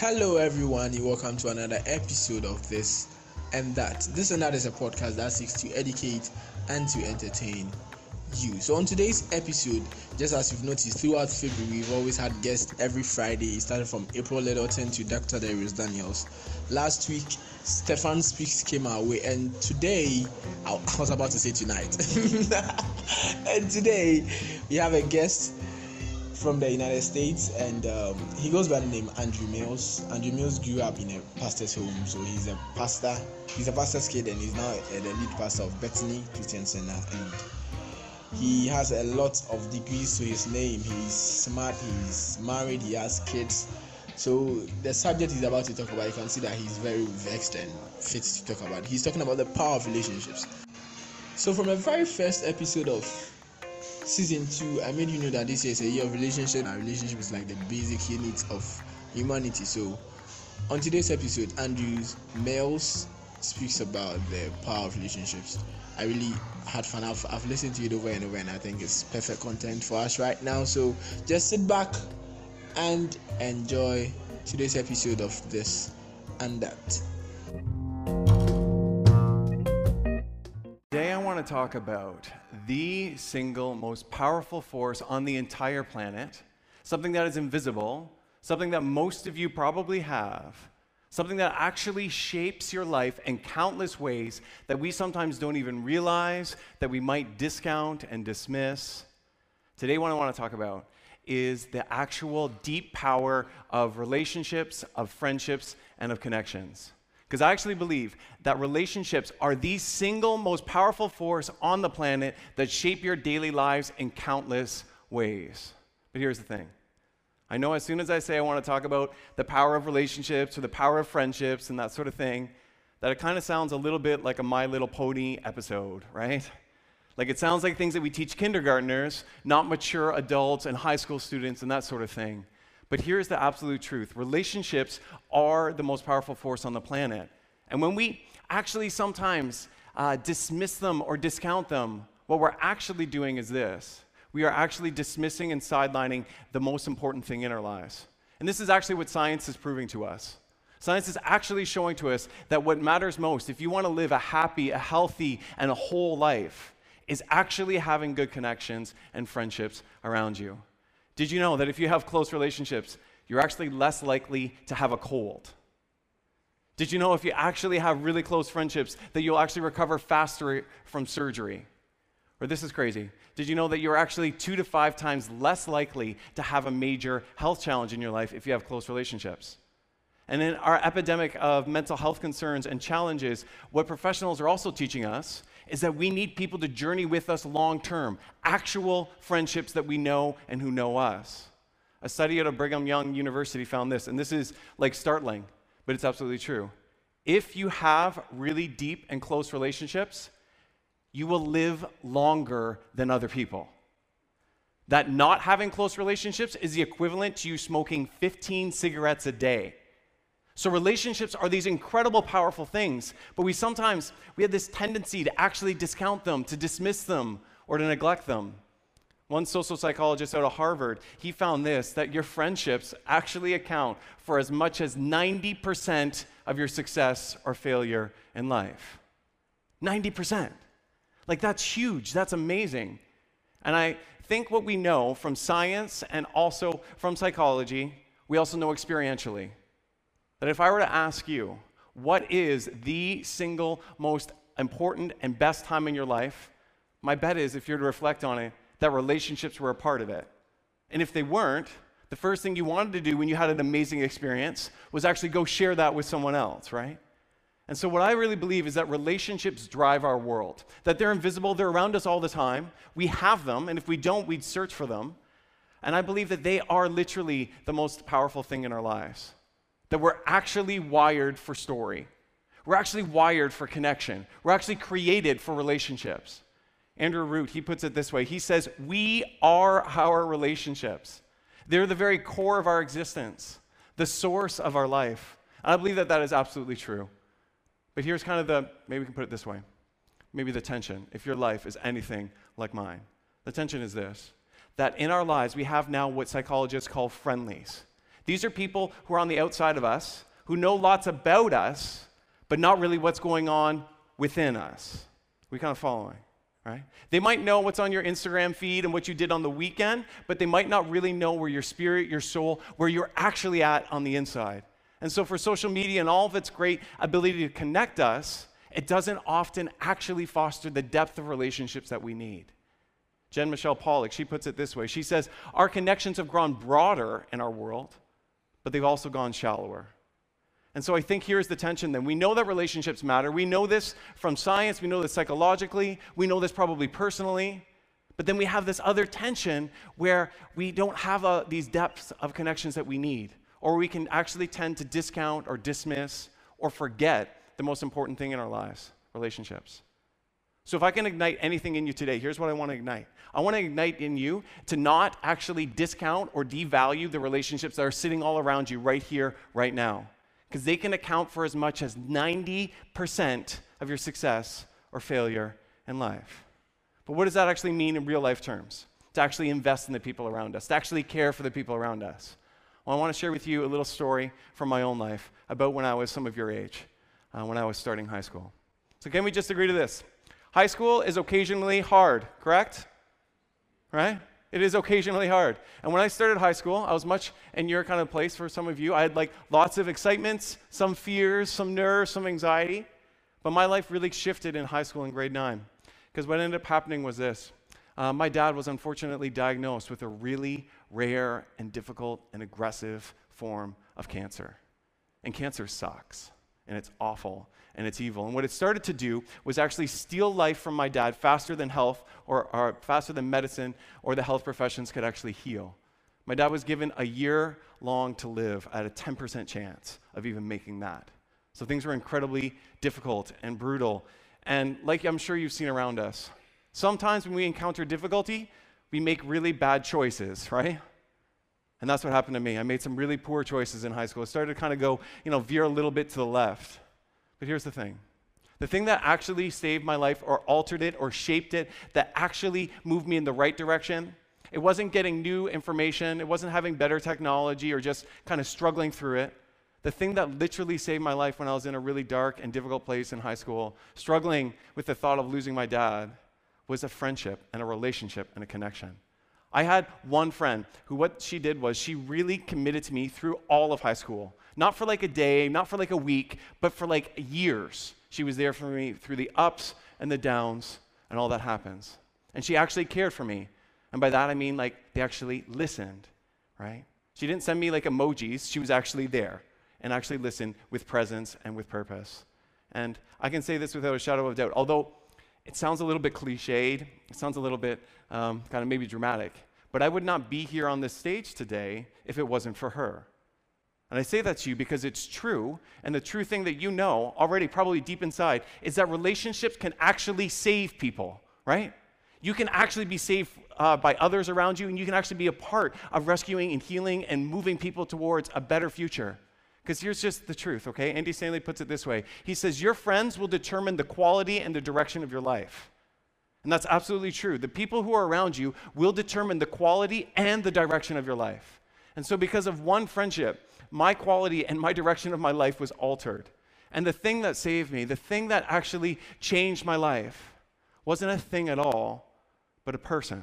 Hello, everyone. and welcome to another episode of this and that. This and that is a podcast that seeks to educate and to entertain you. So, on today's episode, just as you've noticed, throughout February, we've always had guests every Friday. Started from April Littleton to Dr. Dharius Daniels. Last week, Stephan Speaks came our way, and today, I was about to say tonight, and today, we have a guest from the United States, and um, he goes by the name Andrew Mills. Andrew Mills grew up in a pastor's home, so he's a pastor. He's a pastor's kid, and he's now the lead pastor of Bethany Christian Center. And he has a lot of degrees to his name. He's smart. He's married. He has kids. So the subject he's about to talk about, you can see that he's very vexed and fit to talk about. He's talking about the power of relationships. So from the very first episode of season two, I made you know that this year is a year of relationship. And relationship is like the basic unit of humanity. So, on today's episode, Andrews Mills speaks about the power of relationships. I really had fun. I've, I've listened to it over and over, and I think it's perfect content for us right now. So, just sit back and enjoy today's episode of this and that. To talk about the single most powerful force on the entire planet, something that is invisible, something that most of you probably have, something that actually shapes your life in countless ways that we sometimes don't even realize, that we might discount and dismiss. Today, what I want to talk about is the actual deep power of relationships, of friendships, and of connections. Because I actually believe that relationships are the single most powerful force on the planet that shape your daily lives in countless ways. But here's the thing I know as soon as I say I want to talk about the power of relationships or the power of friendships and that sort of thing, that it kind of sounds a little bit like a My Little Pony episode, right? Like it sounds like things that we teach kindergartners, not mature adults and high school students and that sort of thing. But here's the absolute truth relationships are the most powerful force on the planet. And when we actually sometimes uh, dismiss them or discount them, what we're actually doing is this we are actually dismissing and sidelining the most important thing in our lives. And this is actually what science is proving to us. Science is actually showing to us that what matters most, if you want to live a happy, a healthy, and a whole life, is actually having good connections and friendships around you. Did you know that if you have close relationships, you're actually less likely to have a cold? Did you know if you actually have really close friendships that you'll actually recover faster from surgery? Or this is crazy. Did you know that you're actually two to five times less likely to have a major health challenge in your life if you have close relationships? And in our epidemic of mental health concerns and challenges, what professionals are also teaching us is that we need people to journey with us long term, actual friendships that we know and who know us. A study at Brigham Young University found this, and this is like startling, but it's absolutely true. If you have really deep and close relationships, you will live longer than other people. That not having close relationships is the equivalent to you smoking 15 cigarettes a day. So relationships are these incredible powerful things, but we sometimes we have this tendency to actually discount them, to dismiss them, or to neglect them. One social psychologist out of Harvard, he found this that your friendships actually account for as much as 90% of your success or failure in life. 90%. Like that's huge. That's amazing. And I think what we know from science and also from psychology, we also know experientially that if I were to ask you, what is the single most important and best time in your life? My bet is, if you're to reflect on it, that relationships were a part of it. And if they weren't, the first thing you wanted to do when you had an amazing experience was actually go share that with someone else, right? And so, what I really believe is that relationships drive our world, that they're invisible, they're around us all the time. We have them, and if we don't, we'd search for them. And I believe that they are literally the most powerful thing in our lives that we're actually wired for story. We're actually wired for connection. We're actually created for relationships. Andrew Root, he puts it this way He says, We are our relationships. They're the very core of our existence, the source of our life. And I believe that that is absolutely true. But here's kind of the maybe we can put it this way maybe the tension, if your life is anything like mine. The tension is this that in our lives, we have now what psychologists call friendlies. These are people who are on the outside of us, who know lots about us, but not really what's going on within us. We kind of following, right? They might know what's on your Instagram feed and what you did on the weekend, but they might not really know where your spirit, your soul, where you're actually at on the inside. And so, for social media and all of its great ability to connect us, it doesn't often actually foster the depth of relationships that we need. Jen Michelle Pollock, she puts it this way She says, Our connections have grown broader in our world, but they've also gone shallower. And so I think here's the tension then. We know that relationships matter. We know this from science, we know this psychologically, we know this probably personally. But then we have this other tension where we don't have uh, these depths of connections that we need or we can actually tend to discount or dismiss or forget the most important thing in our lives relationships. So, if I can ignite anything in you today, here's what I want to ignite. I want to ignite in you to not actually discount or devalue the relationships that are sitting all around you right here, right now, because they can account for as much as 90% of your success or failure in life. But what does that actually mean in real life terms? To actually invest in the people around us, to actually care for the people around us. Well, I want to share with you a little story from my own life about when I was some of your age, uh, when I was starting high school. So, can we just agree to this? High school is occasionally hard, correct? Right? It is occasionally hard. And when I started high school, I was much in your kind of place for some of you. I had like lots of excitements, some fears, some nerves, some anxiety. But my life really shifted in high school in grade nine. Because what ended up happening was this uh, my dad was unfortunately diagnosed with a really rare and difficult and aggressive form of cancer. And cancer sucks, and it's awful, and it's evil. And what it started to do was actually steal life from my dad faster than health or, or faster than medicine or the health professions could actually heal. My dad was given a year long to live at a 10% chance of even making that. So things were incredibly difficult and brutal. And like I'm sure you've seen around us, sometimes when we encounter difficulty, we make really bad choices, right? And that's what happened to me. I made some really poor choices in high school. I started to kind of go, you know, veer a little bit to the left. But here's the thing the thing that actually saved my life or altered it or shaped it, that actually moved me in the right direction, it wasn't getting new information, it wasn't having better technology or just kind of struggling through it. The thing that literally saved my life when I was in a really dark and difficult place in high school, struggling with the thought of losing my dad, was a friendship and a relationship and a connection. I had one friend who, what she did was she really committed to me through all of high school. Not for like a day, not for like a week, but for like years. She was there for me through the ups and the downs and all that happens. And she actually cared for me. And by that I mean like they actually listened, right? She didn't send me like emojis, she was actually there and actually listened with presence and with purpose. And I can say this without a shadow of doubt. Although it sounds a little bit cliched, it sounds a little bit um, kind of maybe dramatic, but I would not be here on this stage today if it wasn't for her. And I say that to you because it's true, and the true thing that you know already, probably deep inside, is that relationships can actually save people, right? You can actually be saved uh, by others around you, and you can actually be a part of rescuing and healing and moving people towards a better future. Because here's just the truth, okay? Andy Stanley puts it this way He says, Your friends will determine the quality and the direction of your life. And that's absolutely true. The people who are around you will determine the quality and the direction of your life. And so, because of one friendship, my quality and my direction of my life was altered. And the thing that saved me, the thing that actually changed my life, wasn't a thing at all, but a person.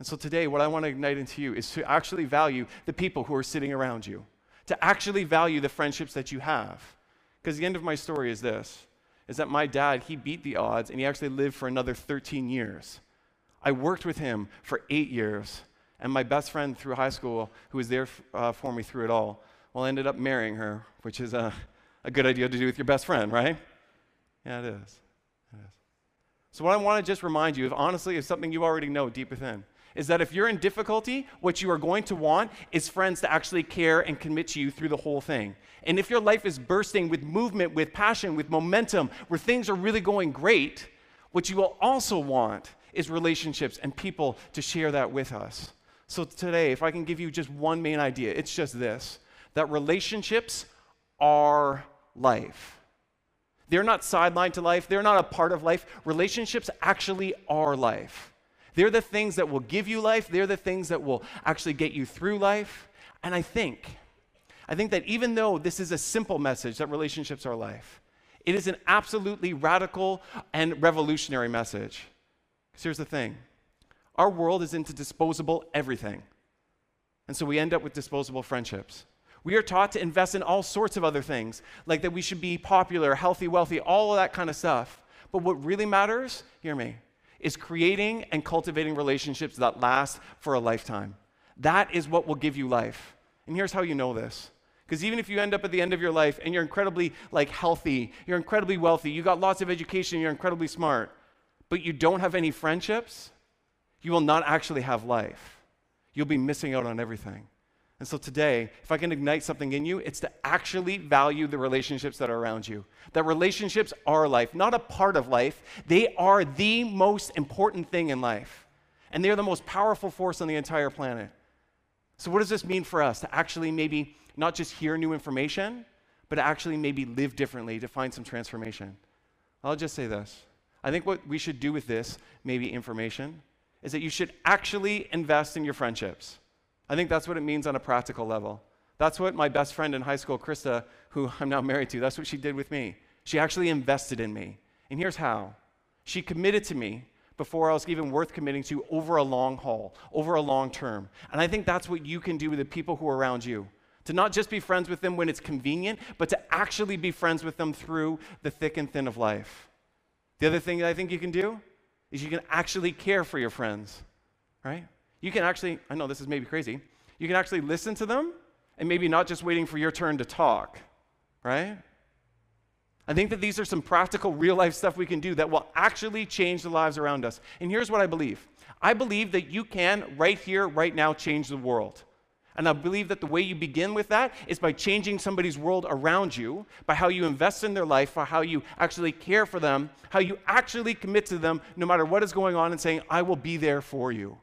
And so today, what I want to ignite into you is to actually value the people who are sitting around you to actually value the friendships that you have. Because the end of my story is this is that my dad, he beat the odds and he actually lived for another 13 years. I worked with him for eight years, and my best friend through high school, who was there uh, for me through it all, well, I ended up marrying her, which is a, a good idea to do with your best friend, right? Yeah, it is. It is. So, what I want to just remind you of, honestly, is something you already know deep within is that if you're in difficulty, what you are going to want is friends to actually care and commit to you through the whole thing. And if your life is bursting with movement, with passion, with momentum, where things are really going great, what you will also want is relationships and people to share that with us. So today, if I can give you just one main idea, it's just this that relationships are life. They're not sidelined to life, they're not a part of life. Relationships actually are life. They're the things that will give you life, they're the things that will actually get you through life. And I think, I think that even though this is a simple message that relationships are life, it is an absolutely radical and revolutionary message. Because here's the thing our world is into disposable everything. And so we end up with disposable friendships. We are taught to invest in all sorts of other things, like that we should be popular, healthy, wealthy, all of that kind of stuff. But what really matters, hear me, is creating and cultivating relationships that last for a lifetime. That is what will give you life. And here's how you know this. Because even if you end up at the end of your life and you're incredibly like healthy, you're incredibly wealthy, you got lots of education, you're incredibly smart, but you don't have any friendships, you will not actually have life. You'll be missing out on everything. And so today, if I can ignite something in you, it's to actually value the relationships that are around you. That relationships are life, not a part of life. They are the most important thing in life. And they're the most powerful force on the entire planet. So, what does this mean for us to actually maybe not just hear new information, but actually maybe live differently to find some transformation? I'll just say this. I think what we should do with this, maybe information, is that you should actually invest in your friendships. I think that's what it means on a practical level. That's what my best friend in high school, Krista, who I'm now married to, that's what she did with me. She actually invested in me. And here's how she committed to me before I was even worth committing to over a long haul, over a long term. And I think that's what you can do with the people who are around you. To not just be friends with them when it's convenient, but to actually be friends with them through the thick and thin of life. The other thing that I think you can do is you can actually care for your friends, right? You can actually, I know this is maybe crazy, you can actually listen to them and maybe not just waiting for your turn to talk, right? I think that these are some practical, real life stuff we can do that will actually change the lives around us. And here's what I believe I believe that you can, right here, right now, change the world. And I believe that the way you begin with that is by changing somebody's world around you, by how you invest in their life, by how you actually care for them, how you actually commit to them no matter what is going on, and saying, I will be there for you.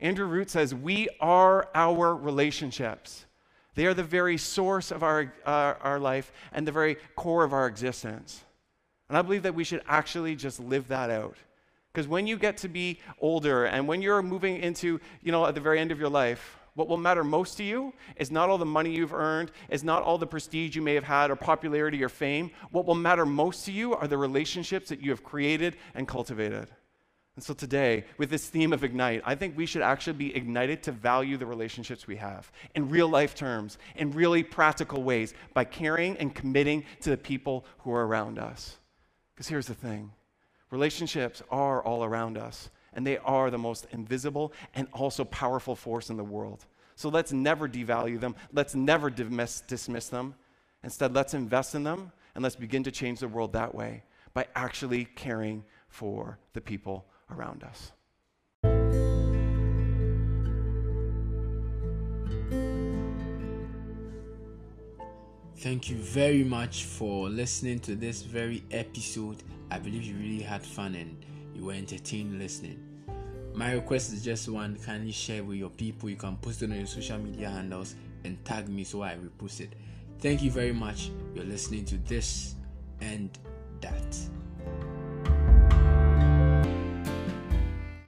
Andrew Root says, We are our relationships. They are the very source of our, uh, our life and the very core of our existence. And I believe that we should actually just live that out. Because when you get to be older and when you're moving into, you know, at the very end of your life, what will matter most to you is not all the money you've earned, is not all the prestige you may have had or popularity or fame. What will matter most to you are the relationships that you have created and cultivated. And so today, with this theme of ignite, I think we should actually be ignited to value the relationships we have in real life terms, in really practical ways, by caring and committing to the people who are around us. Because here's the thing relationships are all around us and they are the most invisible and also powerful force in the world. So let's never devalue them, let's never dismiss, dismiss them. Instead, let's invest in them and let's begin to change the world that way by actually caring for the people around us. Thank you very much for listening to this very episode. I believe you really had fun and you were entertained listening. My request is just one kindly share with your people. You can post it on your social media handles and tag me so I repost it. Thank you very much. You're listening to this and that.